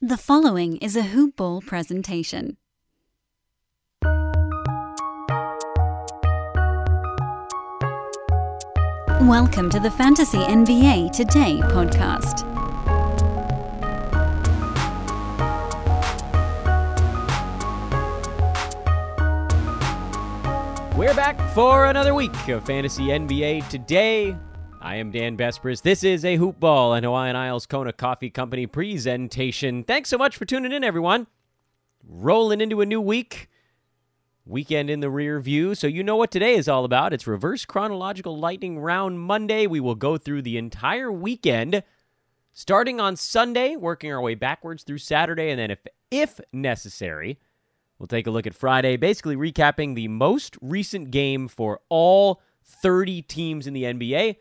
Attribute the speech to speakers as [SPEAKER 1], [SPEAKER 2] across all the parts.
[SPEAKER 1] The following is a Hoop Ball presentation. Welcome to the Fantasy NBA Today podcast.
[SPEAKER 2] We're back for another week of Fantasy NBA Today. I am Dan Besbris. This is a Hoop Ball and Hawaiian Isles Kona Coffee Company presentation. Thanks so much for tuning in, everyone. Rolling into a new week. Weekend in the rear view. So, you know what today is all about. It's reverse chronological lightning round Monday. We will go through the entire weekend, starting on Sunday, working our way backwards through Saturday, and then, if, if necessary, We'll take a look at Friday, basically recapping the most recent game for all 30 teams in the NBA.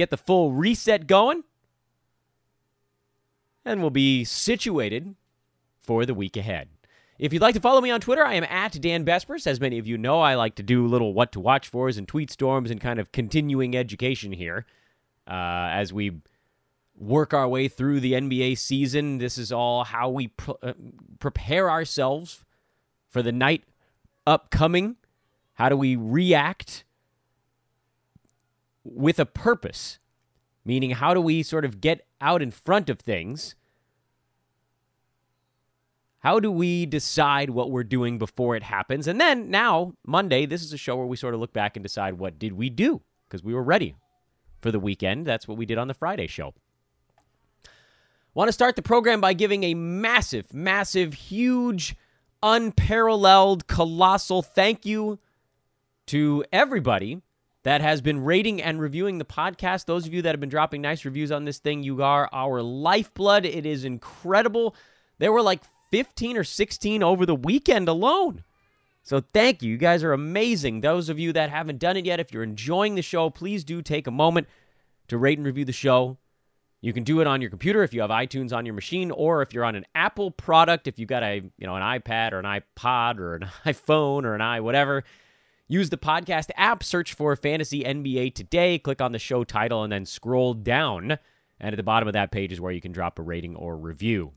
[SPEAKER 2] Get the full reset going. And we'll be situated for the week ahead. If you'd like to follow me on Twitter, I am at Dan Besbris. As many of you know, I like to do little what to watch fors and tweet storms and kind of continuing education here uh, as we work our way through the NBA season. This is all how we pr- uh, prepare ourselves for the night upcoming? How do we react with a purpose? Meaning, how do we sort of get out in front of things? How do we decide what we're doing before it happens? And then now, Monday, this is a show where we sort of look back and decide what did we do because we were ready for the weekend. That's what we did on the Friday show. Want to start the program by giving a massive, massive, huge unparalleled, colossal thank you to everybody that has been rating and reviewing the podcast. Those of you that have been dropping nice reviews on this thing, you are our lifeblood. It is incredible. There were like 15 or 16 over the weekend alone. So thank you. You guys are amazing. Those of you that haven't done it yet, if you're enjoying the show, please do take a moment to rate and review the show. You can do it on your computer if you have iTunes on your machine, or if you're on an Apple product, if you've got a you know an iPad or an iPod or an iPhone or an i whatever. Use the podcast app, search for Fantasy NBA Today, click on the show title, and then scroll down. And at the bottom of that page is where you can drop a rating or review.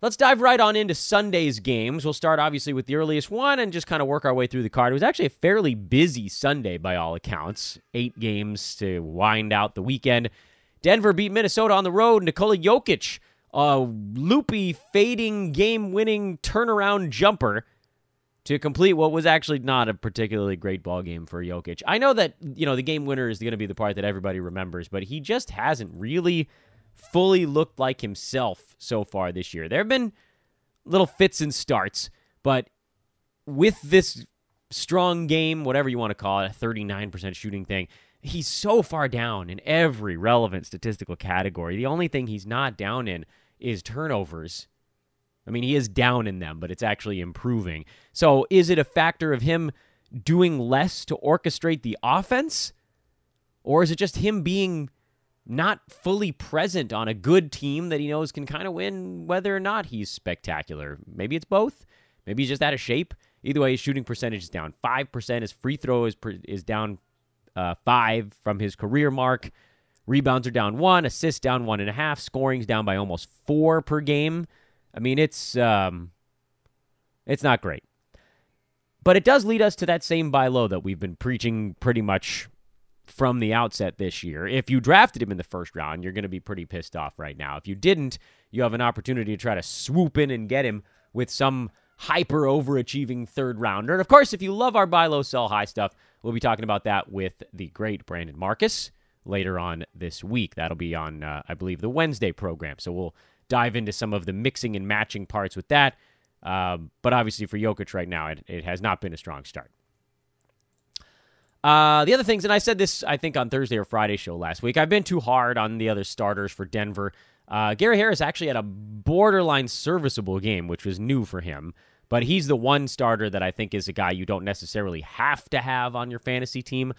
[SPEAKER 2] Let's dive right on into Sunday's games. We'll start obviously with the earliest one and just kind of work our way through the card. It was actually a fairly busy Sunday by all accounts. Eight games to wind out the weekend. Denver beat Minnesota on the road. Nikola Jokic, a loopy, fading, game winning turnaround jumper to complete what was actually not a particularly great ball game for Jokic. I know that, you know, the game winner is going to be the part that everybody remembers, but he just hasn't really fully looked like himself so far this year. There have been little fits and starts, but with this strong game, whatever you want to call it, a 39% shooting thing, he's so far down in every relevant statistical category. The only thing he's not down in is turnovers. I mean, he is down in them, but it's actually improving. So, is it a factor of him doing less to orchestrate the offense? Or is it just him being not fully present on a good team that he knows can kind of win whether or not he's spectacular? Maybe it's both. Maybe he's just out of shape. Either way, his shooting percentage is down 5%. His free throw is, is down uh, five from his career mark. Rebounds are down one, assists down one and a half, scoring's down by almost four per game. I mean, it's um, it's not great, but it does lead us to that same buy low that we've been preaching pretty much from the outset this year. If you drafted him in the first round, you're going to be pretty pissed off right now. If you didn't, you have an opportunity to try to swoop in and get him with some hyper overachieving third rounder. And of course, if you love our buy low, sell high stuff, we'll be talking about that with the great Brandon Marcus later on this week. That'll be on, uh, I believe, the Wednesday program. So we'll dive into some of the mixing and matching parts with that. Um, but obviously, for Jokic right now, it, it has not been a strong start. Uh, the other things, and I said this, I think, on Thursday or Friday show last week, I've been too hard on the other starters for Denver. Uh, Gary Harris actually had a borderline serviceable game, which was new for him. But he's the one starter that I think is a guy you don't necessarily have to have on your fantasy team.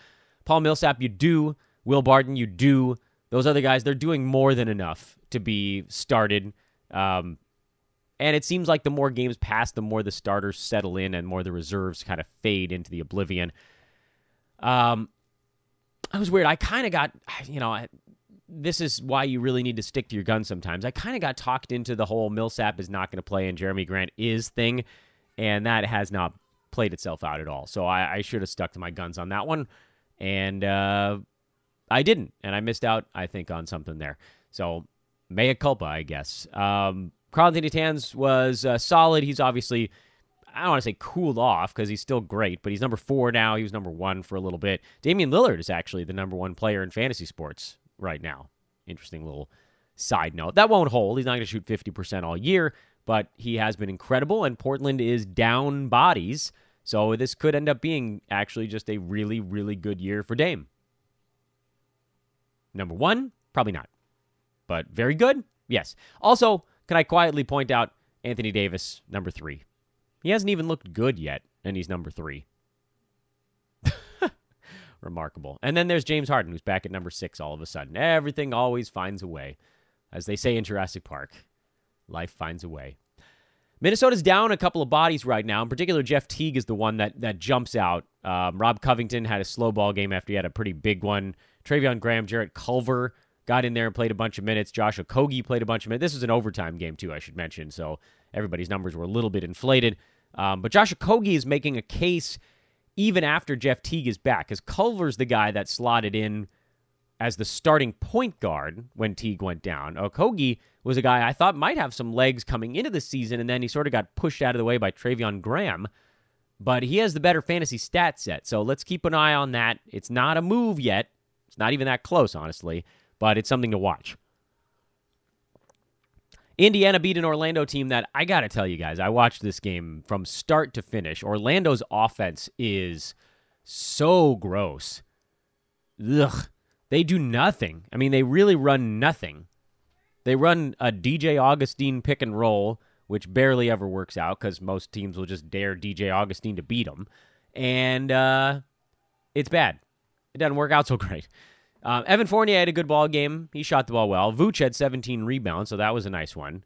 [SPEAKER 2] Paul Millsap, you do. Will Barton, you do. Those other guys, they're doing more than enough to be started. Um, and it seems like the more games pass, the more the starters settle in and more the reserves kind of fade into the oblivion. Um, I was weird. I kind of got, you know, this is why you really need to stick to your guns sometimes. I kind of got talked into the whole Millsap is not going to play and Jerami Grant is thing, and that has not played itself out at all. So I, I should have stuck to my guns on that one, and uh, I didn't, and I missed out. I think on something there. So mea culpa, I guess. Um, Karl-Anthony Towns was uh, solid. He's obviously I don't want to say cooled off because he's still great, but he's number four now. He was number one for a little bit. Damian Lillard is actually the number one player in fantasy sports right now. Interesting little side note. That won't hold. He's not going to shoot 50% all year, but he has been incredible, and Portland is down bodies. So this could end up being actually just a really, really good year for Dame. Number one, probably not. But very good, yes. Also, can I quietly point out Anthony Davis, number three? He hasn't even looked good yet, and he's number three. Remarkable. And then there's James Harden, who's back at number six all of a sudden. Everything always finds a way. As they say in Jurassic Park, life finds a way. Minnesota's down a couple of bodies right now. In particular, Jeff Teague is the one that, that jumps out. Um, Rob Covington had a slow ball game after he had a pretty big one. Treveon Graham, Jarrett Culver got in there and played a bunch of minutes. Josh Okogie played a bunch of minutes. This was an overtime game, too, I should mention. So everybody's numbers were a little bit inflated. Um, but Josh Okogie is making a case even after Jeff Teague is back, because Culver's the guy that slotted in as the starting point guard when Teague went down. Okogie was a guy I thought might have some legs coming into the season, and then he sort of got pushed out of the way by Treveon Graham. But he has the better fantasy stat set, so let's keep an eye on that. It's not a move yet. It's not even that close, honestly, but it's something to watch. Indiana beat an Orlando team that I got to tell you guys, I watched this game from start to finish. Orlando's offense is so gross. Ugh. They do nothing. I mean, they really run nothing. They run a DJ Augustin pick and roll, which barely ever works out because most teams will just dare DJ Augustin to beat them. And uh, it's bad. It doesn't work out so great. Um, Evan Fournier had a good ball game. He shot the ball well. Vooch had 17 rebounds, so that was a nice one.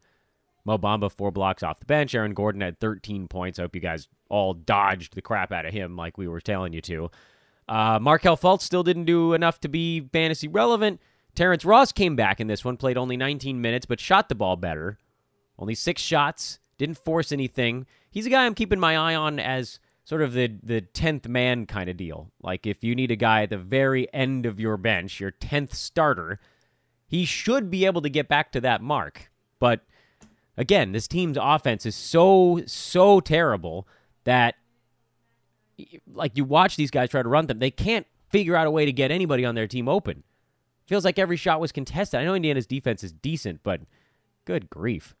[SPEAKER 2] Mo Bamba, four blocks off the bench. Aaron Gordon had 13 points. I hope you guys all dodged the crap out of him like we were telling you to. Uh, Markelle Fultz still didn't do enough to be fantasy relevant. Terrence Ross came back in this one, played only 19 minutes, but shot the ball better. Only six shots, didn't force anything. He's a guy I'm keeping my eye on as sort of the the tenth man kind of deal. Like if you need a guy at the very end of your bench, your tenth starter, he should be able to get back to that mark. But again, this team's offense is so so terrible that like you watch these guys try to run them, they can't figure out a way to get anybody on their team open. Feels like every shot was contested. I know Indiana's defense is decent, but good grief.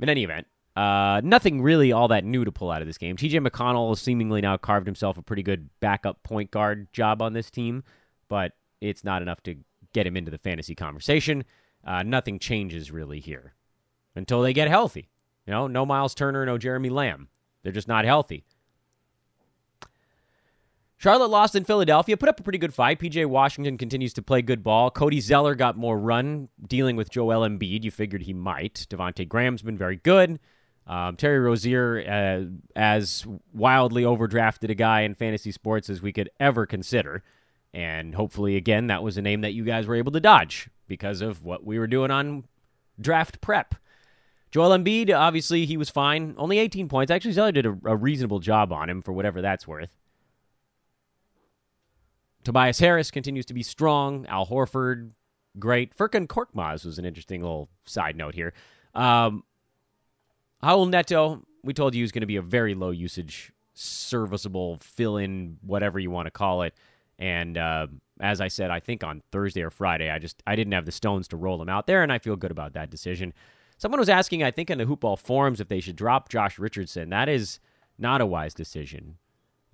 [SPEAKER 2] In any event, uh, nothing really all that new to pull out of this game. TJ McConnell has seemingly now carved himself a pretty good backup point guard job on this team, but it's not enough to get him into the fantasy conversation. Uh, nothing changes really here until they get healthy. You know, no Miles Turner, no Jeremy Lamb. They're just not healthy. Charlotte lost in Philadelphia, put up a pretty good fight. PJ Washington continues to play good ball. Cody Zeller got more run dealing with Joel Embiid. You figured he might. Devonte Graham's been very good. Um, Terry Rozier, uh, as wildly overdrafted a guy in fantasy sports as we could ever consider. And hopefully, again, that was a name that you guys were able to dodge because of what we were doing on draft prep. Joel Embiid, obviously, he was fine. Only 18 points. Actually, Zeller did a, a reasonable job on him for whatever that's worth. Tobias Harris continues to be strong. Al Horford, great. Furkan Korkmaz was an interesting little side note here. Um, Raul Neto, we told you, is going to be a very low usage, serviceable fill in, whatever you want to call it. And uh, as I said, I think on Thursday or Friday, I just I didn't have the stones to roll him out there, and I feel good about that decision. Someone was asking, I think, in the hoopball forums if they should drop Josh Richardson. That is not a wise decision.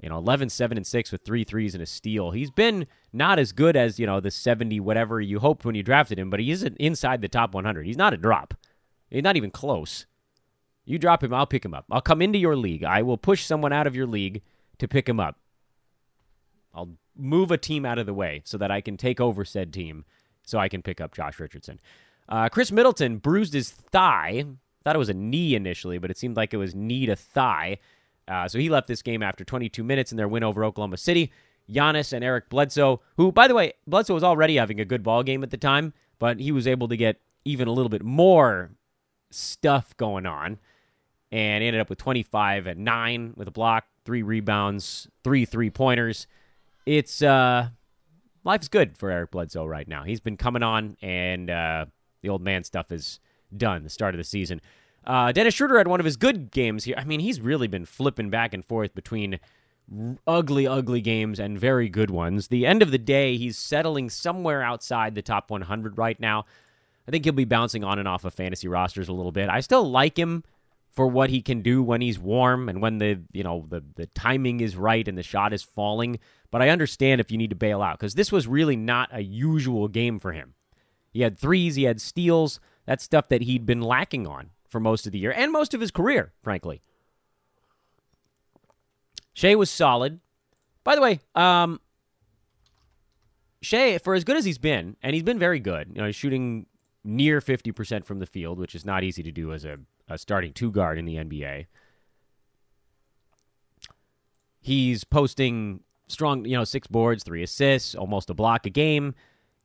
[SPEAKER 2] You know, 11, 7, and 6 with three threes and a steal. He's been not as good as, you know, the 70 whatever you hoped when you drafted him, but he isn't inside the top 100. He's not a drop. He's not even close. You drop him, I'll pick him up. I'll come into your league. I will push someone out of your league to pick him up. I'll move a team out of the way so that I can take over said team so I can pick up Josh Richardson. Uh, Khris Middleton bruised his thigh. Thought it was a knee initially, but it seemed like it was knee to thigh. Uh, so he left this game after 22 minutes in their win over Oklahoma City. Giannis and Eric Bledsoe, who, by the way, Bledsoe was already having a good ball game at the time, but he was able to get even a little bit more stuff going on and ended up with 25 and 9 with a block, three rebounds, three three pointers. It's uh life's good for Eric Bledsoe right now. He's been coming on and uh the old man stuff is done the start of the season. Uh, Dennis Schroeder had one of his good games here. I mean, he's really been flipping back and forth between ugly, ugly games and very good ones. The end of the day, he's settling somewhere outside the top 100 right now. I think he'll be bouncing on and off of fantasy rosters a little bit. I still like him for what he can do when he's warm and when the you know the the timing is right and the shot is falling. But I understand if you need to bail out because this was really not a usual game for him. He had threes, he had steals. That's stuff that he'd been lacking on for most of the year and most of his career, frankly. Shai was solid. By the way, um, Shai, for as good as he's been, and he's been very good, you know, he's shooting near 50% from the field, which is not easy to do as a, a starting two guard in the NBA. He's posting strong, you know, six boards, three assists, almost a block a game.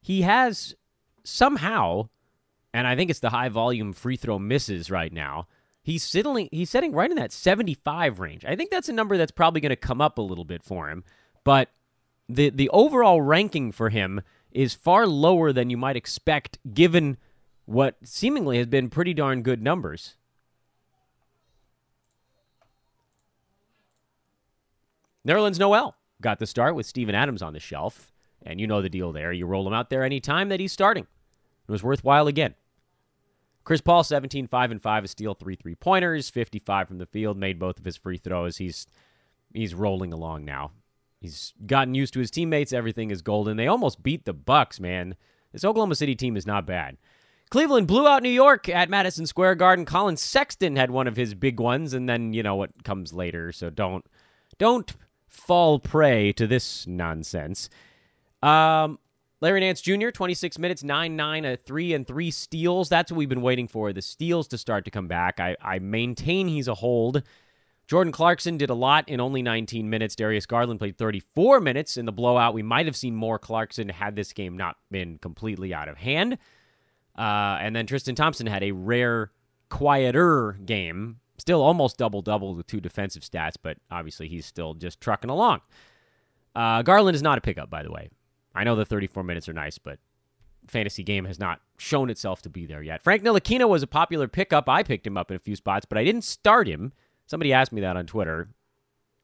[SPEAKER 2] He has somehow, and I think it's the high volume free throw misses right now. He's sitting he's sitting right in that 75 range. I think that's a number that's probably going to come up a little bit for him, but the the overall ranking for him is far lower than you might expect given what seemingly has been pretty darn good numbers. Nerlens Noel got the start with Steven Adams on the shelf, and you know the deal there. You roll him out there any time that he's starting. It was worthwhile again. Chris Paul, 17, 5 and 5, a steal, three three pointers, 55 from the field, made both of his free throws. He's he's rolling along now. He's gotten used to his teammates. Everything is golden. They almost beat the Bucks, man. This Oklahoma City team is not bad. Cleveland blew out New York at Madison Square Garden. Collin Sexton had one of his big ones, and then you know what comes later. So don't don't fall prey to this nonsense. Um, Larry Nance Jr., 26 minutes, 9 9, a 3 and 3 steals. That's what we've been waiting for, the steals to start to come back. I, I maintain he's a hold. Jordan Clarkson did a lot in only 19 minutes. Darius Garland played 34 minutes in the blowout. We might have seen more Clarkson had this game not been completely out of hand. Uh, and then Tristan Thompson had a rare, quieter game. Still almost double double with two defensive stats, but obviously he's still just trucking along. Uh, Garland is not a pickup, by the way. I know the 34 minutes are nice, but fantasy game has not shown itself to be there yet. Frank Ntilikina was a popular pickup. I picked him up in a few spots, but I didn't start him. Somebody asked me that on Twitter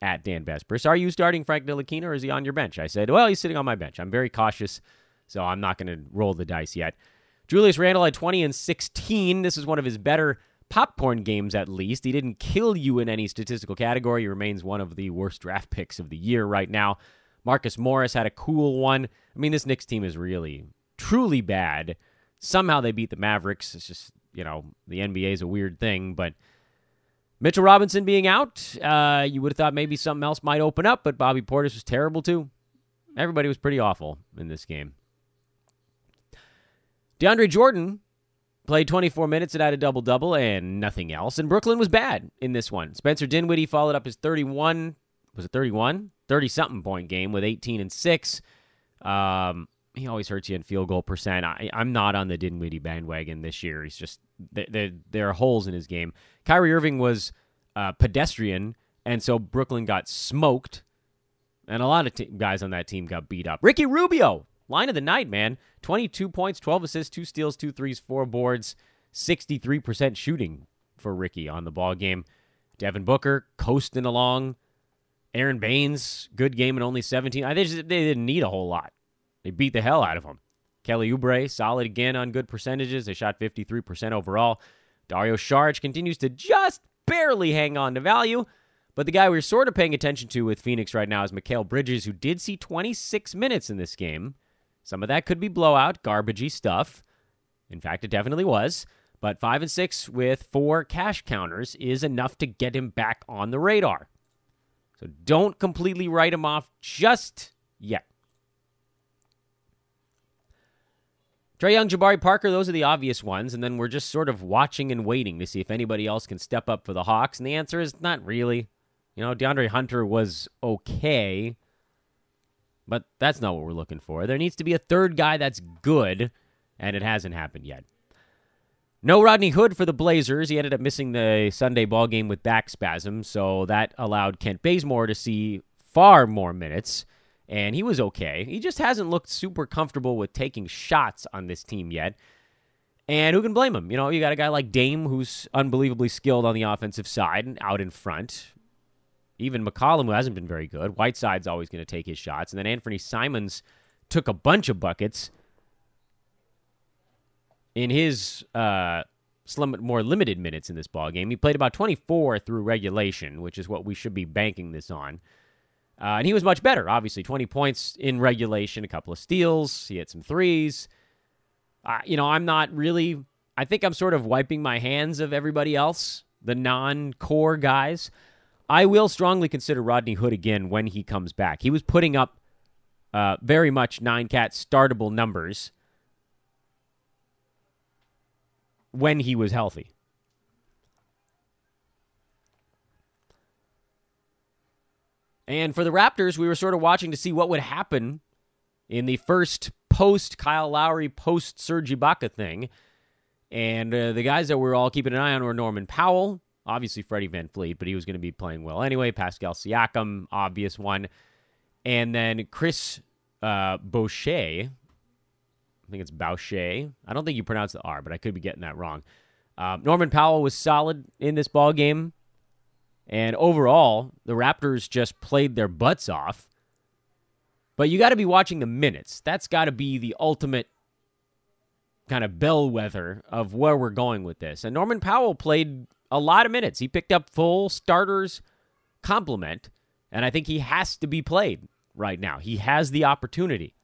[SPEAKER 2] at Dan Besbris. Are you starting Frank Ntilikina or is he on your bench? I said, well, he's sitting on my bench. I'm very cautious, so I'm not going to roll the dice yet. Julius Randle had 20 and 16. This is one of his better popcorn games, at least. He didn't kill you in any statistical category. He remains one of the worst draft picks of the year right now. Marcus Morris had a cool one. I mean, this Knicks team is really, truly bad. Somehow they beat the Mavericks. It's just, you know, the NBA is a weird thing. But Mitchell Robinson being out, uh, you would have thought maybe something else might open up, but Bobby Portis was terrible too. Everybody was pretty awful in this game. DeAndre Jordan played 24 minutes and had a double double and nothing else. And Brooklyn was bad in this one. Spencer Dinwiddie followed up his 31 was it 31? 30 something point game with 18 and 6. Um, he always hurts you in field goal percent. I, am not on the Dinwiddie bandwagon this year. He's just there. There are holes in his game. Kyrie Irving was uh, pedestrian, and so Brooklyn got smoked, and a lot of guys on that team got beat up. Ricky Rubio, line of the night, man. 22 points, 12 assists, two steals, two threes, four boards, 63% shooting for Ricky on the ball game. Devin Booker coasting along. Aron Baynes, good game in only 17. I think they didn't need a whole lot. They beat the hell out of him. Kelly Oubre, solid again on good percentages. They shot 53% overall. Dario Saric continues to just barely hang on to value. But the guy we're sort of paying attention to with Phoenix right now is Mikal Bridges, who did see 26 minutes in this game. Some of that could be blowout, garbagey stuff. In fact, it definitely was. But 5 and 6 with four cash counters is enough to get him back on the radar. So don't completely write him off just yet. Trae Young, Jabari Parker, those are the obvious ones. And then we're just sort of watching and waiting to see if anybody else can step up for the Hawks. And the answer is not really. You know, DeAndre Hunter was okay. But that's not what we're looking for. There needs to be a third guy that's good, and it hasn't happened yet. No Rodney Hood for the Blazers. He ended up missing the Sunday ball game with back spasm, so that allowed Kent Bazemore to see far more minutes, and he was okay. He just hasn't looked super comfortable with taking shots on this team yet. And who can blame him? You know, you got a guy like Dame who's unbelievably skilled on the offensive side and out in front. Even McCollum, who hasn't been very good. Whiteside's always going to take his shots. And then Anthony Simons took a bunch of buckets in his uh, slim, more limited minutes in this ball game. He played about 24 through regulation, which is what we should be banking this on. Uh, and he was much better, obviously. 20 points in regulation, a couple of steals. He had some threes. Uh, you know, I'm not really. I think I'm sort of wiping my hands of everybody else, the non core guys. I will strongly consider Rodney Hood again when he comes back. He was putting up uh, very much nine cat startable numbers when he was healthy. And for the Raptors, we were sort of watching to see what would happen in the first post Kyle Lowry, post Serge Ibaka thing. And uh, the guys that we're all keeping an eye on were Norman Powell, obviously Freddie VanVleet, but he was going to be playing well anyway. Pascal Siakam, obvious one. And then Chris uh, Boucher. I think it's Boucher. I don't think you pronounce the R, but I could be getting that wrong. Uh, Norman Powell was solid in this ball game. And overall, the Raptors just played their butts off. But you got to be watching the minutes. That's got to be the ultimate kind of bellwether of where we're going with this. And Norman Powell played a lot of minutes. He picked up full starters complement, and I think he has to be played right now. He has the opportunity.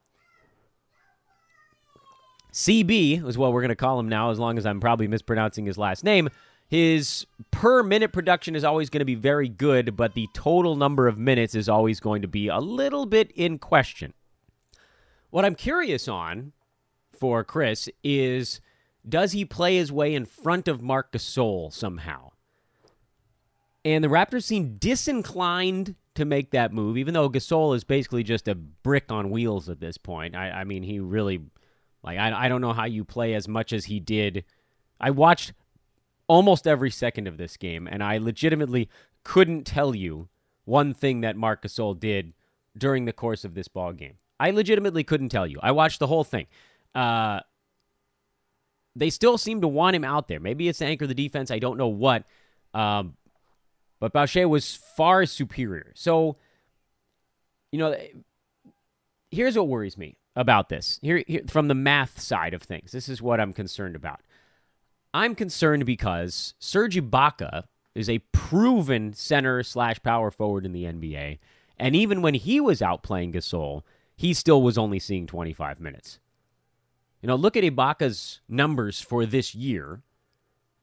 [SPEAKER 2] CB is what we're going to call him now, as long as I'm probably mispronouncing his last name. His per minute production is always going to be very good, but the total number of minutes is always going to be a little bit in question. What I'm curious on for Chris is does he play his way in front of Marc Gasol somehow? And the Raptors seem disinclined to make that move, even though Gasol is basically just a brick on wheels at this point. I, I mean, he really, like, I, I don't know how you play as much as he did. I watched almost every second of this game, and I legitimately couldn't tell you one thing that Marc Gasol did during the course of this ball game. I legitimately couldn't tell you. I watched the whole thing. Uh, they still seem to want him out there. Maybe it's to anchor the defense. I don't know what. Um, but Boucher was far superior. So, you know, here's what worries me about this. Here, here from the math side of things. This is what I'm concerned about. I'm concerned because Serge Ibaka is a proven center slash power forward in the NBA. And even when he was out playing Gasol, he still was only seeing 25 minutes. You know, look at Ibaka's numbers for this year,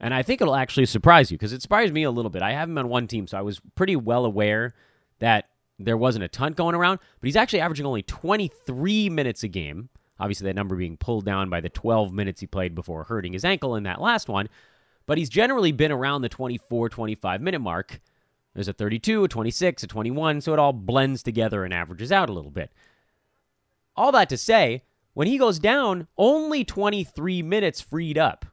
[SPEAKER 2] and I think it'll actually surprise you because it surprised me a little bit. I have him on one team, so I was pretty well aware that there wasn't a ton going around, but he's actually averaging only 23 minutes a game. Obviously, that number being pulled down by the 12 minutes he played before hurting his ankle in that last one. But he's generally been around the 24, 25 minute mark. There's a 32, a 26, a 21, so it all blends together and averages out a little bit. All that to say, when he goes down, only 23 minutes freed up.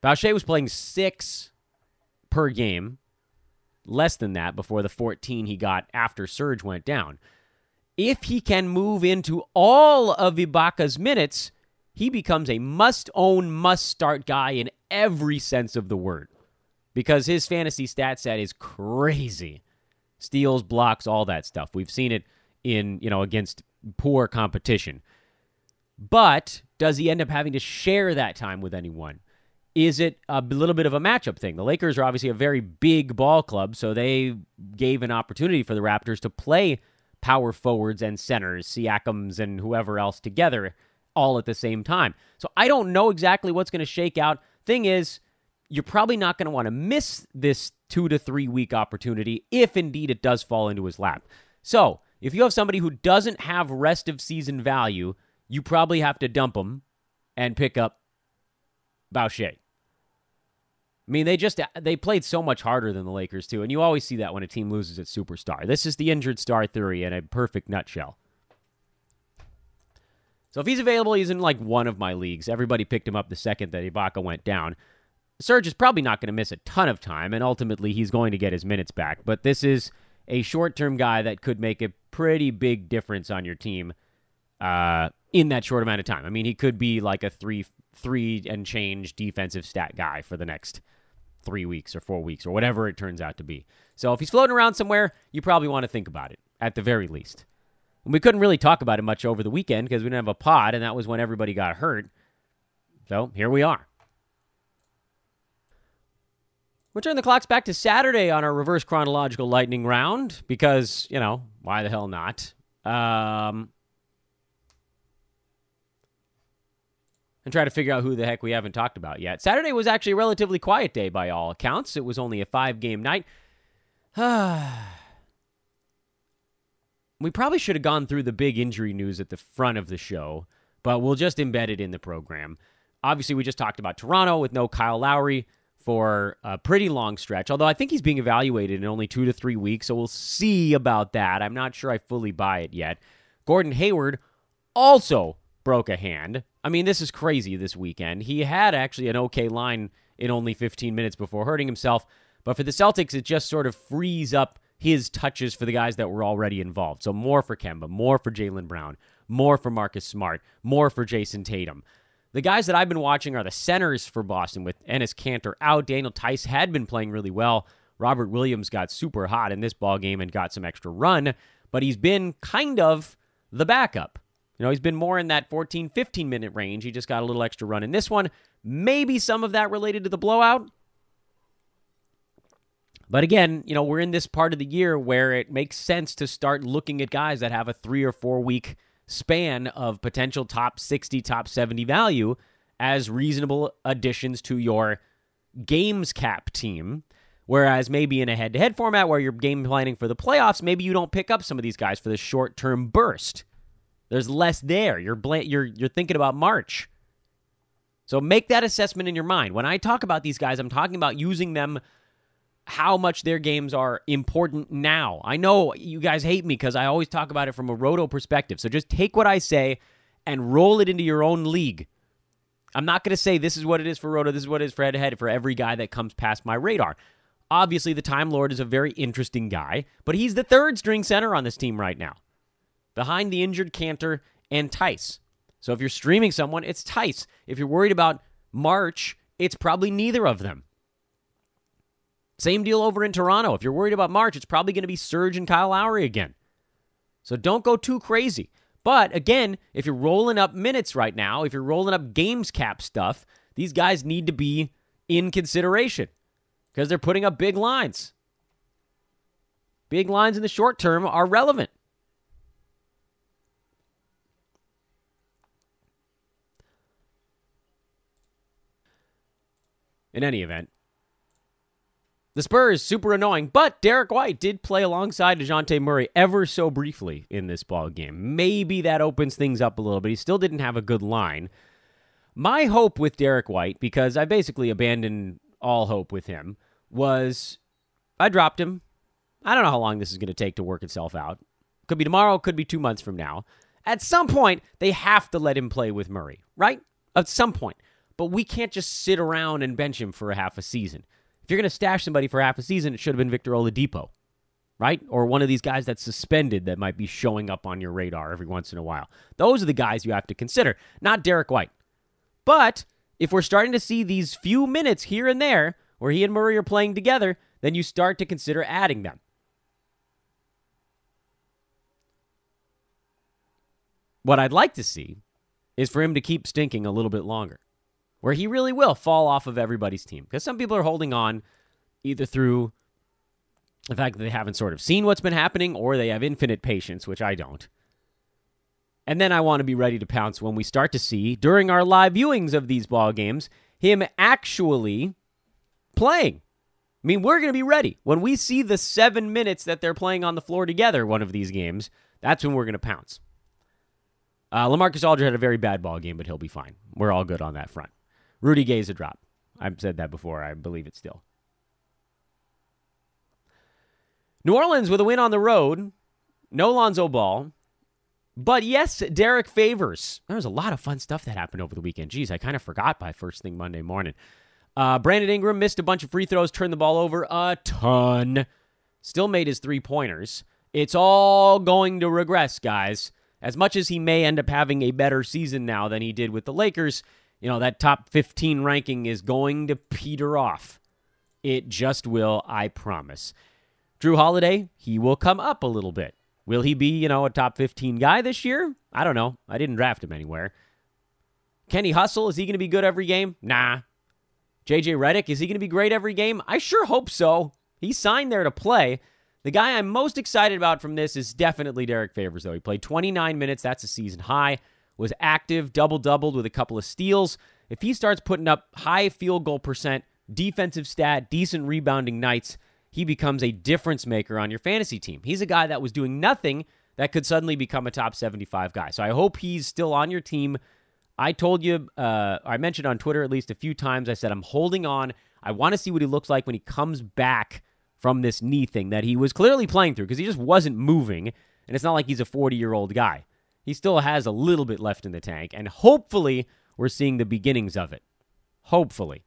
[SPEAKER 2] Boucher was playing six per game, less than that before the 14 he got after Serge went down if he can move into all of Ibaka's minutes, he becomes a must own, must start guy in every sense of the word because his fantasy stat set is crazy. Steals, blocks, all that stuff. We've seen it in, you know, against poor competition. But does he end up having to share that time with anyone? Is it a little bit of a matchup thing? The Lakers are obviously a very big ball club, so they gave an opportunity for the Raptors to play power forwards and centers, Siakams and whoever else together all at the same time. So I don't know exactly what's going to shake out. Thing is, you're probably not going to want to miss this two to three week opportunity if indeed it does fall into his lap. So if you have somebody who doesn't have rest of season value, you probably have to dump him and pick up Boucher. I mean, they just they played so much harder than the Lakers too, and you always see that when a team loses its superstar. This is the injured star theory in a perfect nutshell. So if he's available, he's in like one of my leagues. Everybody picked him up the second that Ibaka went down. Serge is probably not going to miss a ton of time, and ultimately he's going to get his minutes back. But this is a short-term guy that could make a pretty big difference on your team uh, in that short amount of time. I mean, he could be like a three, three and change defensive stat guy for the next three weeks or four weeks or whatever it turns out to be. So if he's floating around somewhere, you probably want to think about it at the very least. And we couldn't really talk about it much over the weekend because we didn't have a pod, and that was when everybody got hurt. So here we are. We'll turn the clocks back to Saturday on our reverse chronological lightning round because, you know, why the hell not? Um, and try to figure out who the heck we haven't talked about yet. Saturday was actually a relatively quiet day by all accounts. It was only a five game night. we probably should have gone through the big injury news at the front of the show, but we'll just embed it in the program. Obviously, we just talked about Toronto with no Kyle Lowry for a pretty long stretch, although I think he's being evaluated in only two to three weeks, so we'll see about that. I'm not sure I fully buy it yet. Gordon Hayward also broke a hand. I mean, this is crazy this weekend. He had actually an okay line in only 15 minutes before hurting himself, but for the Celtics, it just sort of frees up his touches for the guys that were already involved. So more for Kemba, more for Jaylen Brown, more for Marcus Smart, more for Jayson Tatum. The guys that I've been watching are the centers for Boston with Enes Kanter out. Daniel Theis had been playing really well. Robert Williams got super hot in this ball game and got some extra run, but he's been kind of the backup. You know, he's been more in that 14, 15 minute range. He just got a little extra run in this one. Maybe some of that related to the blowout. But again, you know, we're in this part of the year where it makes sense to start looking at guys that have a three or four week span of potential top 60, top 70 value as reasonable additions to your games cap team. Whereas maybe in a head to head format where you're game planning for the playoffs, maybe you don't pick up some of these guys for the short term burst. There's less there. You're, bl- you're, you're thinking about March. So make that assessment in your mind. When I talk about these guys, I'm talking about using them how much their games are important now. I know you guys hate me because I always talk about it from a roto perspective. So just take what I say and roll it into your own league. I'm not going to say this is what it is for roto, this is what it is for head to head for every guy that comes past my radar. Obviously, the Time Lord is a very interesting guy, but he's the third string center on this team right now, behind the injured Kanter and Theis. So if you're streaming someone, it's Theis. If you're worried about March, it's probably neither of them. Same deal over in Toronto. If you're worried about March, it's probably going to be Serge and Kyle Lowry again. So don't go too crazy. But again, if you're rolling up minutes right now, if you're rolling up games cap stuff, these guys need to be in consideration because they're putting up big lines. Big lines in the short term are relevant. In any event, the Spurs, super annoying, but Derrick White did play alongside DeJounte Murray ever so briefly in this ball game. Maybe that opens things up a little, but he still didn't have a good line. My hope with Derrick White, because I basically abandoned all hope with him, was I dropped him. I don't know how long this is going to take to work itself out. Could be tomorrow, could be two months from now. At some point, they have to let him play with Murray, right? At some point. But we can't just sit around and bench him for a half a season. If you're going to stash somebody for half a season, it should have been Victor Oladipo, right? Or one of these guys that's suspended that might be showing up on your radar every once in a while. Those are the guys you have to consider, not Derrick White. But if we're starting to see these few minutes here and there where he and Murray are playing together, then you start to consider adding them. What I'd like to see is for him to keep stinking a little bit longer where he really will fall off of everybody's team. Because some people are holding on either through the fact that they haven't sort of seen what's been happening or they have infinite patience, which I don't. And then I want to be ready to pounce when we start to see, during our live viewings of these ball games, him actually playing. I mean, we're going to be ready. When we see the seven minutes that they're playing on the floor together, one of these games, that's when we're going to pounce. Uh, Lamarcus Aldridge had a very bad ball game, but he'll be fine. We're all good on that front. Rudy Gay's a drop. I've said that before. I believe it still. New Orleans with a win on the road. No Lonzo Ball. But yes, Derrick Favors. There was a lot of fun stuff that happened over the weekend. Geez, I kind of forgot by first thing Monday morning. Uh, Brandon Ingram missed a bunch of free throws, turned the ball over a ton. Still made his three pointers. It's all going to regress, guys. As much as he may end up having a better season now than he did with the Lakers, you know, that top 15 ranking is going to peter off. It just will, I promise. Jrue Holiday, he will come up a little bit. Will he be, you know, a top 15 guy this year? I don't know. I didn't draft him anywhere. Kenny Hustle, is he going to be good every game? Nah. JJ Redick, is he going to be great every game? I sure hope so. He signed there to play. The guy I'm most excited about from this is definitely Derrick Favors, though. He played 29 minutes. That's a season high. Was active, double doubled with a couple of steals. If he starts putting up high field goal percent, defensive stat, decent rebounding nights, he becomes a difference maker on your fantasy team. He's a guy that was doing nothing that could suddenly become a top 75 guy. So I hope he's still on your team. I told you, uh, I mentioned on Twitter at least a few times, I said, I'm holding on. I want to see what he looks like when he comes back from this knee thing that he was clearly playing through because he just wasn't moving. And it's not like he's a 40 year old guy. He still has a little bit left in the tank. And hopefully, we're seeing the beginnings of it. Hopefully.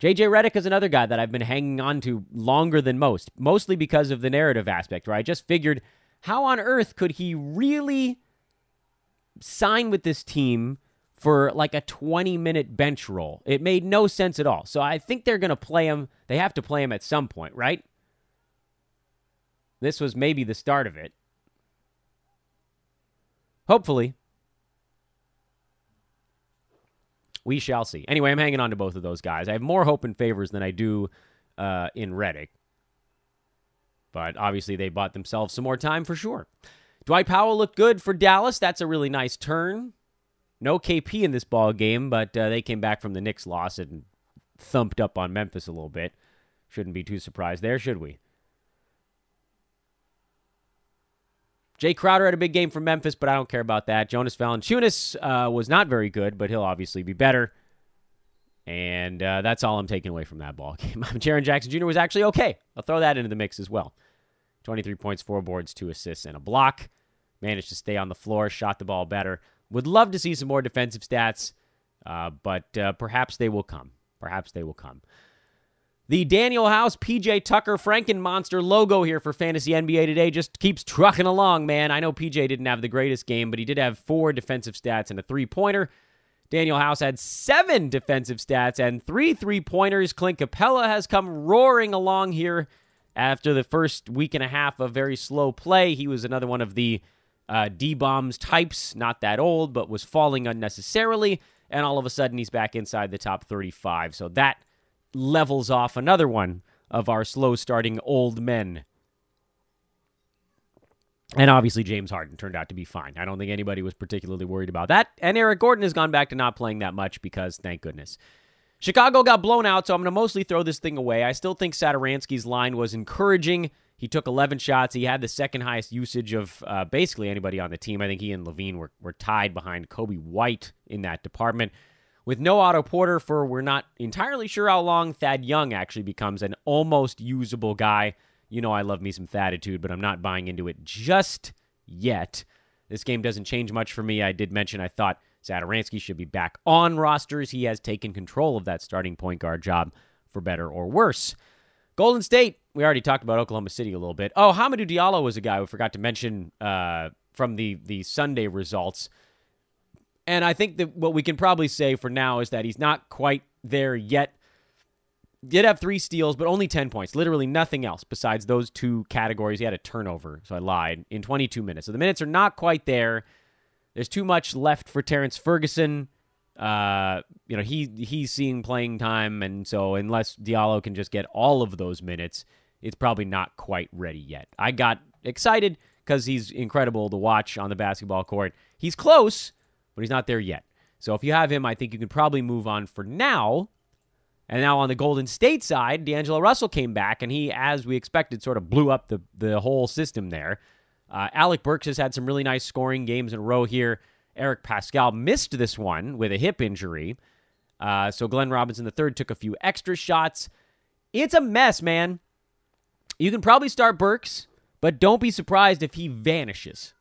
[SPEAKER 2] JJ Redick is another guy that I've been hanging on to longer than most, mostly because of the narrative aspect, where I just figured how on earth could he really sign with this team for like a 20 minute bench role? It made no sense at all. So I think they're going to play him. They have to play him at some point, right? This was maybe the start of it. Hopefully. we shall see. Anyway, I'm hanging on to both of those guys. I have more hope in favors than I do uh, in Redick. But obviously, they bought themselves some more time for sure. Dwight Powell looked good for Dallas. That's a really nice turn. No KP in this ball game, but uh, they came back from the Knicks loss and thumped up on Memphis a little bit. Shouldn't be too surprised there, should we? Jae Crowder had a big game for Memphis, but I don't care about that. Jonas Valanciunas uh, was not very good, but he'll obviously be better. And uh, that's all I'm taking away from that ball game. Jaren Jackson Jr. was actually okay. I'll throw that into the mix as well. 23 points, four boards, two assists, and a block. Managed to stay on the floor, shot the ball better. Would love to see some more defensive stats, uh, but uh, perhaps they will come. Perhaps they will come. The Danuel House PJ Tucker Franken Monster logo here for Fantasy NBA today just keeps trucking along, man. I know PJ didn't have the greatest game, but he did have four defensive stats and a three pointer. Danuel House had seven defensive stats and three three pointers. Clint Capela has come roaring along here after the first week and a half of very slow play. He was another one of the uh, D bombs types, not that old, but was falling unnecessarily. And all of a sudden, he's back inside the top 35. So that levels off another one of our slow starting old men. And obviously, James Harden turned out to be fine. I don't think anybody was particularly worried about that. And Eric Gordon has gone back to not playing that much because, thank goodness. Chicago got blown out, so I'm going to mostly throw this thing away. I still think Satoransky's line was encouraging. He took 11 shots. He had the second highest usage of uh, basically anybody on the team. I think he and LaVine were, were tied behind Coby White in that department. With no Otto Porter for we're not entirely sure how long, Thad Young actually becomes an almost usable guy. You know I love me some Thaditude, but I'm not buying into it just yet. This game doesn't change much for me. I did mention I thought Satoransky should be back on rosters. He has taken control of that starting point guard job for better or worse. Golden State, we already talked about Oklahoma City a little bit. Oh, Hamidou Diallo was a guy we forgot to mention uh, from the, the Sunday results. And I think that what we can probably say for now is that he's not quite there yet. Did have three steals, but only 10 points. Literally nothing else besides those two categories. He had a turnover, so I lied, in 22 minutes. So the minutes are not quite there. There's too much left for Terrence Ferguson. Uh, you know, he he's seeing playing time, and so unless Diallo can just get all of those minutes, it's probably not quite ready yet. I got excited because he's incredible to watch on the basketball court. He's close, but he's not there yet. So if you have him, I think you can probably move on for now. And now on the Golden State side, D'Angelo Russell came back, and he, as we expected, sort of blew up the, the whole system there. Uh, Alec Burks has had some really nice scoring games in a row here. Eric Paschall missed this one with a hip injury. Uh, so Glenn Robinson III took a few extra shots. It's a mess, man. You can probably start Burks, but don't be surprised if he vanishes.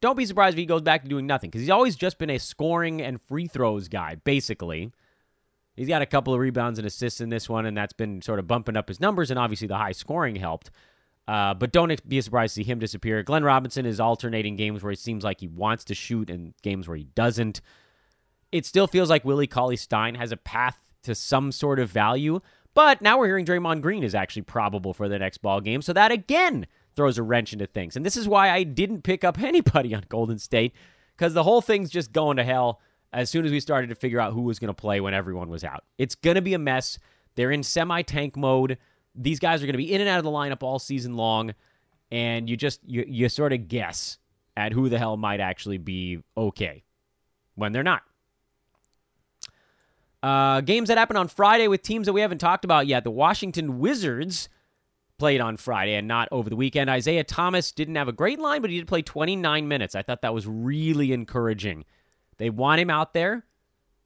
[SPEAKER 2] Don't be surprised if he goes back to doing nothing because he's always just been a scoring and free throws guy, basically. He's got a couple of rebounds and assists in this one, and that's been sort of bumping up his numbers, and obviously the high scoring helped. Uh, but don't be surprised to see him disappear. Glenn Robinson is alternating games where it seems like he wants to shoot and games where he doesn't. It still feels like Willie Cauley Stein has a path to some sort of value, but now we're hearing Draymond Green is actually probable for the next ball game, so that again throws a wrench into things. And this is why I didn't pick up anybody on Golden State because the whole thing's just going to hell as soon as we started to figure out who was going to play when everyone was out. It's going to be a mess. They're in semi tank mode. These guys are going to be in and out of the lineup all season long, and you just you you sort of guess at who the hell might actually be okay when they're not. Uh, games that happened on Friday with teams that we haven't talked about yet. The Washington Wizards played on Friday and not over the weekend. Isaiah Thomas didn't have a great line, but he did play 29 minutes. I thought that was really encouraging. They want him out there.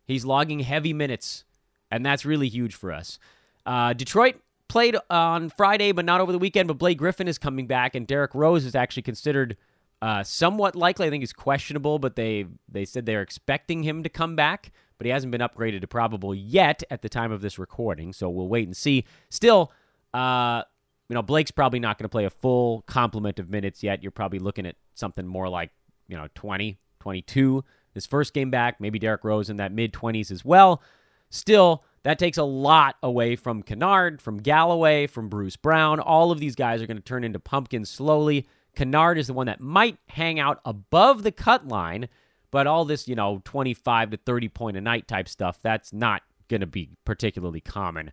[SPEAKER 2] He's logging heavy minutes, and that's really huge for us. Uh, Detroit played on Friday, but not over the weekend. But Blake Griffin is coming back, and Derrick Rose is actually considered uh, somewhat likely. I think he's questionable, but they they said they're expecting him to come back, but he hasn't been upgraded to probable yet at the time of this recording. So we'll wait and see. Still, uh, you know, Blake's probably not going to play a full complement of minutes yet. You're probably looking at something more like you know 20, 22 his first game back. Maybe Derrick Rose in that mid 20s as well. Still, that takes a lot away from Kennard, from Galloway, from Bruce Brown. All of these guys are going to turn into pumpkins slowly. Kennard is the one that might hang out above the cut line, but all this, you know, 25 to 30 point a night type stuff, that's not going to be particularly common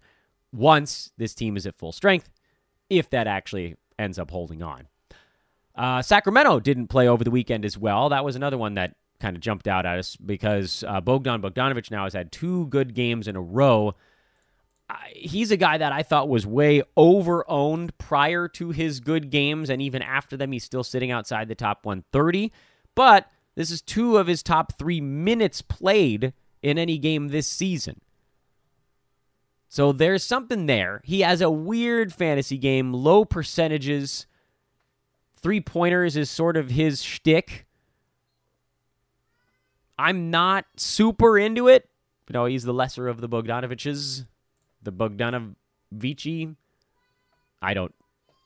[SPEAKER 2] once this team is at full strength, if that actually ends up holding on. Uh, Sacramento didn't play over the weekend as well. That was another one that kind of jumped out at us because uh, Bogdan Bogdanovic now has had two good games in a row. he's a guy that I thought was way over owned prior to his good games, and even after them, he's still sitting outside the top 130. But this is two of his top three minutes played in any game this season. So there's something there. He has a weird fantasy game, low percentages. Three pointers is sort of his shtick. I'm not super into it. Know, he's the lesser of the Bogdanoviches, the Bogdanovici. I don't.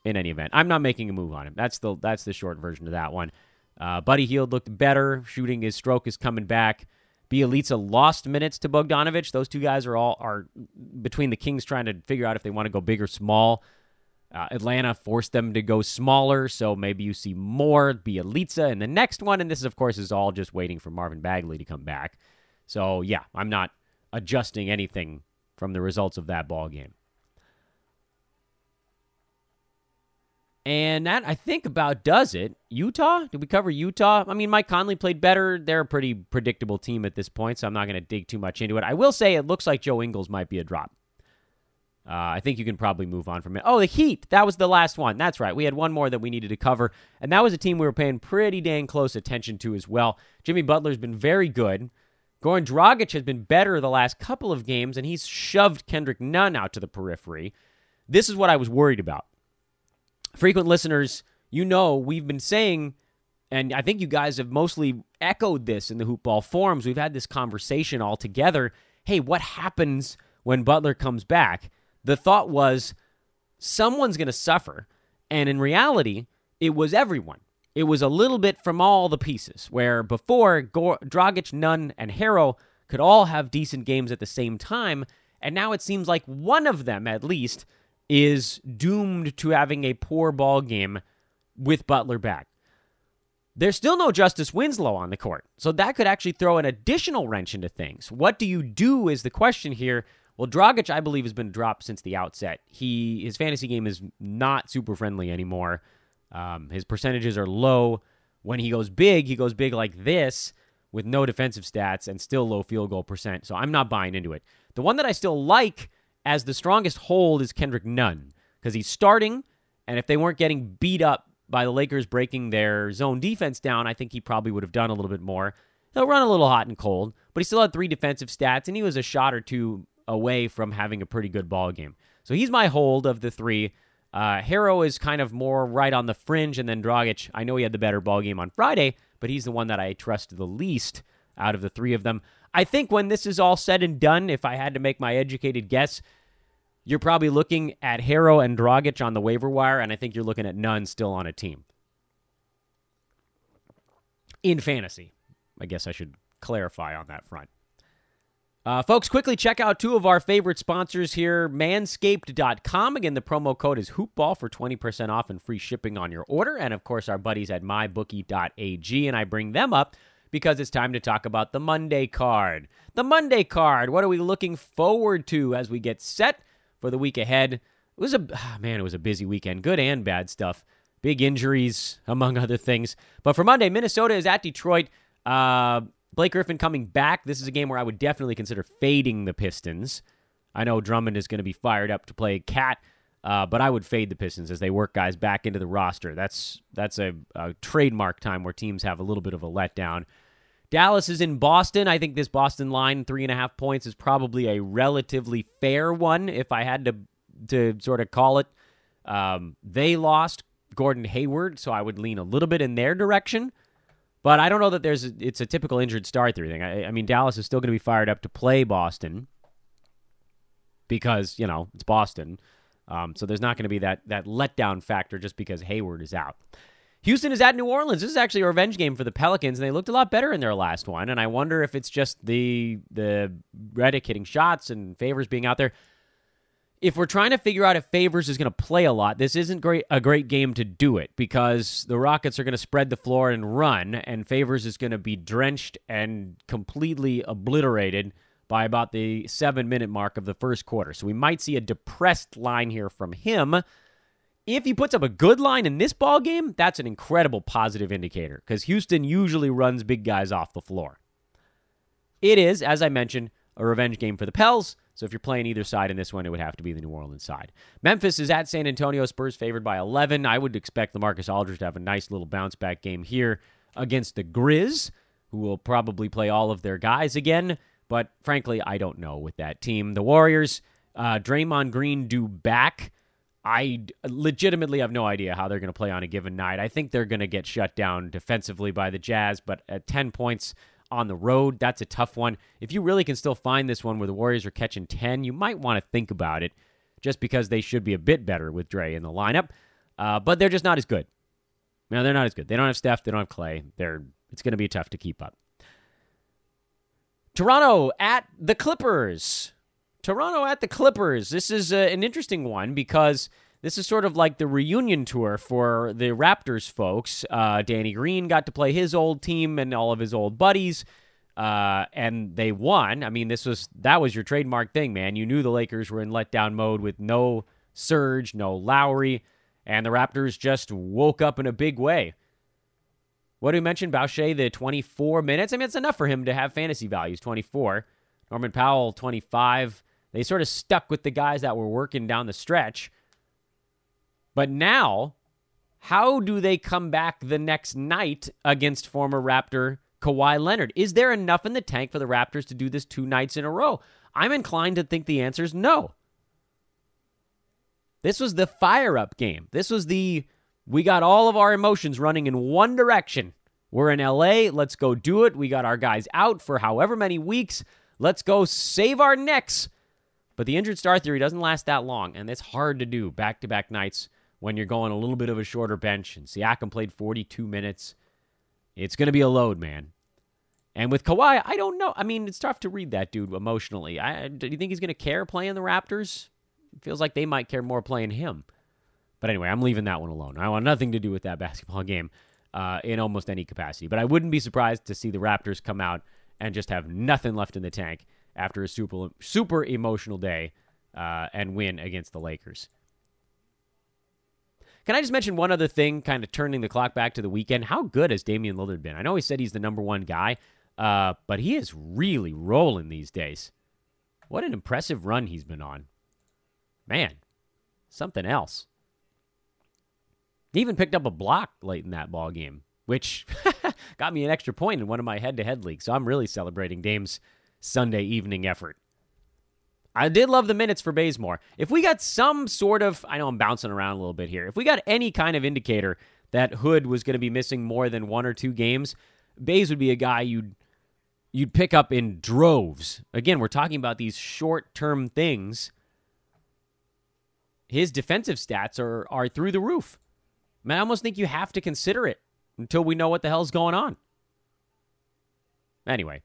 [SPEAKER 2] In any event, I'm not making a move on him. That's the that's the short version of that one. Uh, Buddy Hield looked better. Shooting his stroke is coming back. Bjelica lost minutes to Bogdanovic. Those two guys are all are between the Kings trying to figure out if they want to go big or small. Uh, Atlanta forced them to go smaller, so maybe you see more Bjelica in the next one. And this, of course, is all just waiting for Marvin Bagley to come back. So yeah, I'm not adjusting anything from the results of that ball game. And that I think about does it. Utah? Did we cover Utah? I mean, Mike Conley played better. They're a pretty predictable team at this point, so I'm not going to dig too much into it. I will say it looks like Joe Ingles might be a drop. Uh, I think you can probably move on from it. Oh, the Heat. That was the last one. That's right. We had one more that we needed to cover, and that was a team we were paying pretty dang close attention to as well. Jimmy Butler's been very good. Goran Dragic has been better the last couple of games, and he's shoved Kendrick Nunn out to the periphery. This is what I was worried about. Frequent listeners, you know we've been saying, and I think you guys have mostly echoed this in the hoopball forums. We've had this conversation all together. Hey, what happens when Butler comes back? the thought was someone's going to suffer. And in reality, it was everyone. It was a little bit from all the pieces, where before Dragic, Nunn, and Herro could all have decent games at the same time. And now it seems like one of them, at least, is doomed to having a poor ball game with Butler back. There's still no Justice Winslow on the court, so that could actually throw an additional wrench into things. What do you do is the question here well, Dragic, I believe, has been dropped since the outset. He his fantasy game is not super friendly anymore. Um, his percentages are low. When he goes big, he goes big like this with no defensive stats and still low field goal percent. So I'm not buying into it. The one that I still like as the strongest hold is Kendrick Nunn because he's starting, and if they weren't getting beat up by the Lakers breaking their zone defense down, I think he probably would have done a little bit more. He'll run a little hot and cold, but he still had three defensive stats, and he was a shot or two away from having a pretty good ball game. So he's my hold of the three. Uh, Herro is kind of more right on the fringe, and then Dragic. I know he had the better ball game on Friday, but he's the one that I trust the least out of the three of them. I think when this is all said and done, if I had to make my educated guess, you're probably looking at Herro and Dragic on the waiver wire, and I think you're looking at Nunn still on a team. In fantasy. I guess I should clarify on that front. Uh, folks, quickly check out two of our favorite sponsors here manscaped.com. Again, the promo code is hoopball for 20% off and free shipping on your order. And of course, our buddies at mybookie.ag. And I bring them up because it's time to talk about the Monday card. The Monday card. What are we looking forward to as we get set for the week ahead? It was a ah, man, it was a busy weekend, good and bad stuff. Big injuries, among other things. But for Monday, Minnesota is at Detroit. Uh, Blake Griffin coming back. This is a game where I would definitely consider fading the Pistons. I know Drummond is going to be fired up to play KAT, uh, but I would fade the Pistons as they work guys back into the roster. That's that's a, a trademark time where teams have a little bit of a letdown. Dallas is in Boston. I think this Boston line three and a half points is probably a relatively fair one if I had to to sort of call it. Um, they lost Gordon Hayward, so I would lean a little bit in their direction. But I don't know that there's a, it's a typical injured star theory thing. I, I mean, Dallas is still going to be fired up to play Boston because you know it's Boston. Um, so there's not going to be that that letdown factor just because Hayward is out. Houston is at New Orleans. This is actually a revenge game for the Pelicans, and they looked a lot better in their last one. And I wonder if it's just the the Redick hitting shots and Favors being out there if we're trying to figure out if Favors is going to play a lot, this isn't great a great game to do it because the Rockets are going to spread the floor and run, and Favors is going to be drenched and completely obliterated by about the seven minute mark of the first quarter. So we might see a depressed line here from him. If he puts up a good line in this ball game, that's an incredible positive indicator because Houston usually runs big guys off the floor. It is, as I mentioned, a revenge game for the Pels. So if you're playing either side in this one, it would have to be the New Orleans side. Memphis is at San Antonio. Spurs favored by 11. I would expect LaMarcus Aldridge to have a nice little bounce back game here against the Grizz, who will probably play all of their guys again. But frankly, I don't know with that team. The Warriors, uh, Draymond Green due back. I legitimately have no idea how they're going to play on a given night. I think they're going to get shut down defensively by the Jazz, but at 10 points, on the road. That's a tough one. If you really can still find this one where the Warriors are catching 10, you might want to think about it just because they should be a bit better with Dre in the lineup. Uh, but they're just not as good. No, they're not as good. They don't have Steph. They don't have Clay. They're it's going to be tough to keep up. Toronto at the Clippers. Toronto at the Clippers. This is uh, an interesting one because this is sort of like the reunion tour for the Raptors folks. Uh, Danny Green got to play his old team and all of his old buddies, uh, and they won. I mean, this was that was your trademark thing, man. You knew the Lakers were in letdown mode with no Serge, no Lowry, and the Raptors just woke up in a big way. What do we mention? Boucher, the 24 minutes. I mean, it's enough for him to have fantasy values. 24. Norman Powell, 25. They sort of stuck with the guys that were working down the stretch. But now, how do they come back the next night against former Raptor Kawhi Leonard? Is there enough in the tank for the Raptors to do this two nights in a row? I'm inclined to think the answer is no. This was the fire up game. This was the we got all of our emotions running in one direction. We're in LA. Let's go do it. We got our guys out for however many weeks. Let's go save our necks. But the injured star theory doesn't last that long, and it's hard to do back to back nights when you're going a little bit of a shorter bench. And Siakam played 42 minutes. It's going to be a load, man. And with Kawhi, I don't know. I mean, it's tough to read that dude emotionally. I, do you think he's going to care playing the Raptors? It feels like they might care more playing him. But anyway, I'm leaving that one alone. I want nothing to do with that basketball game uh, in almost any capacity. But I wouldn't be surprised to see the Raptors come out and just have nothing left in the tank after a super super emotional day uh, and win against the Lakers. Can I just mention one other thing, kind of turning the clock back to the weekend? How good has Damian Lillard been? I know he said he's the number one guy, uh, but he is really rolling these days. What an impressive run he's been on. Man, something else. He even picked up a block late in that ball game, which got me an extra point in one of my head-to-head leagues. So I'm really celebrating Dame's Sunday evening effort. I did love the minutes for Bazemore. If we got some sort of, I know I'm bouncing around a little bit here. If we got any kind of indicator that Hood was going to be missing more than one or two games, Bays would be a guy you'd you'd pick up in droves. Again, we're talking about these short-term things. His defensive stats are are through the roof. Man, I almost think you have to consider it until we know what the hell's going on. Anyway,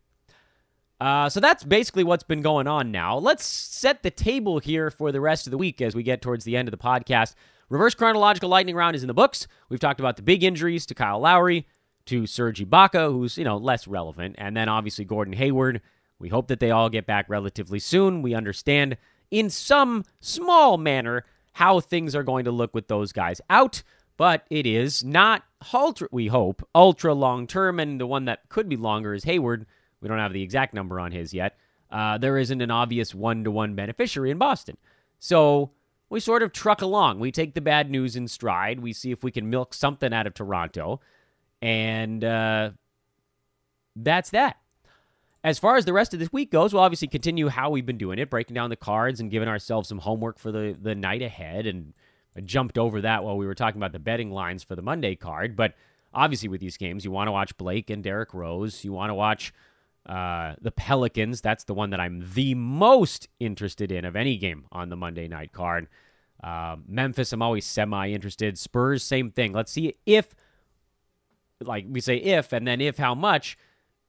[SPEAKER 2] uh, so that's basically what's been going on now. Let's set the table here for the rest of the week as we get towards the end of the podcast. Reverse chronological lightning round is in the books. We've talked about the big injuries to Kyle Lowry, to Serge Ibaka, who's you know less relevant, and then obviously Gordon Hayward. We hope that they all get back relatively soon. We understand in some small manner how things are going to look with those guys out, but it is not ultra. We hope ultra long term, and the one that could be longer is Hayward we don't have the exact number on his yet. Uh, there isn't an obvious one to one beneficiary in Boston. So we sort of truck along. We take the bad news in stride. We see if we can milk something out of Toronto. And uh, that's that. As far as the rest of this week goes, we'll obviously continue how we've been doing it, breaking down the cards and giving ourselves some homework for the, the night ahead. And I jumped over that while we were talking about the betting lines for the Monday card. But obviously, with these games, you want to watch Blake and Derrick Rose. You want to watch uh, the Pelicans, that's the one that I'm the most interested in of any game on the Monday night card. Uh, Memphis, I'm always semi interested. Spurs, same thing. Let's see if, like we say, if, and then if how much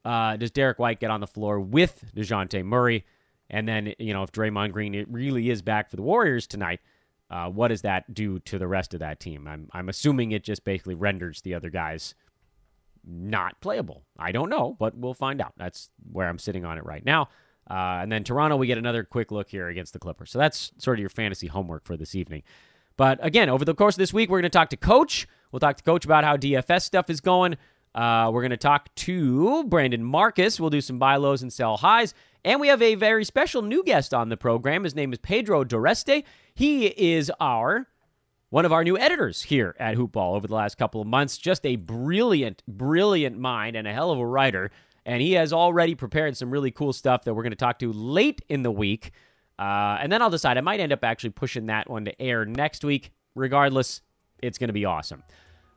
[SPEAKER 2] uh, does Derrick White get on the floor with Dejounte Murray? And then, you know, if Draymond Green it really is back for the Warriors tonight, uh, what does that do to the rest of that team? I'm, I'm assuming it just basically renders the other guys not playable. I don't know, but we'll find out. That's where I'm sitting on it right now. Uh, and then Toronto, we get another quick look here against the Clippers. So that's sort of your fantasy homework for this evening. But again, over the course of this week, we're going to talk to Coach. We'll talk to Coach about how DFS stuff is going. Uh, we're going to talk to Brandon Marcus. We'll do some buy lows and sell highs. And we have a very special new guest on the program. His name is Pedro Doreste. He is our one of our new editors here at Hoopball over the last couple of months. Just a brilliant, brilliant mind and a hell of a writer. And he has already prepared some really cool stuff that we're going to talk to late in the week. Uh, and then I'll decide. I might end up actually pushing that one to air next week. Regardless, it's going to be awesome.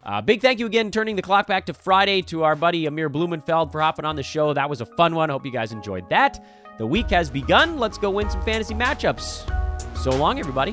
[SPEAKER 2] Uh, big thank you again, turning the clock back to Friday to our buddy Amir Blumenfeld for hopping on the show. That was a fun one. Hope you guys enjoyed that. The week has begun. Let's go win some fantasy matchups. So long, everybody.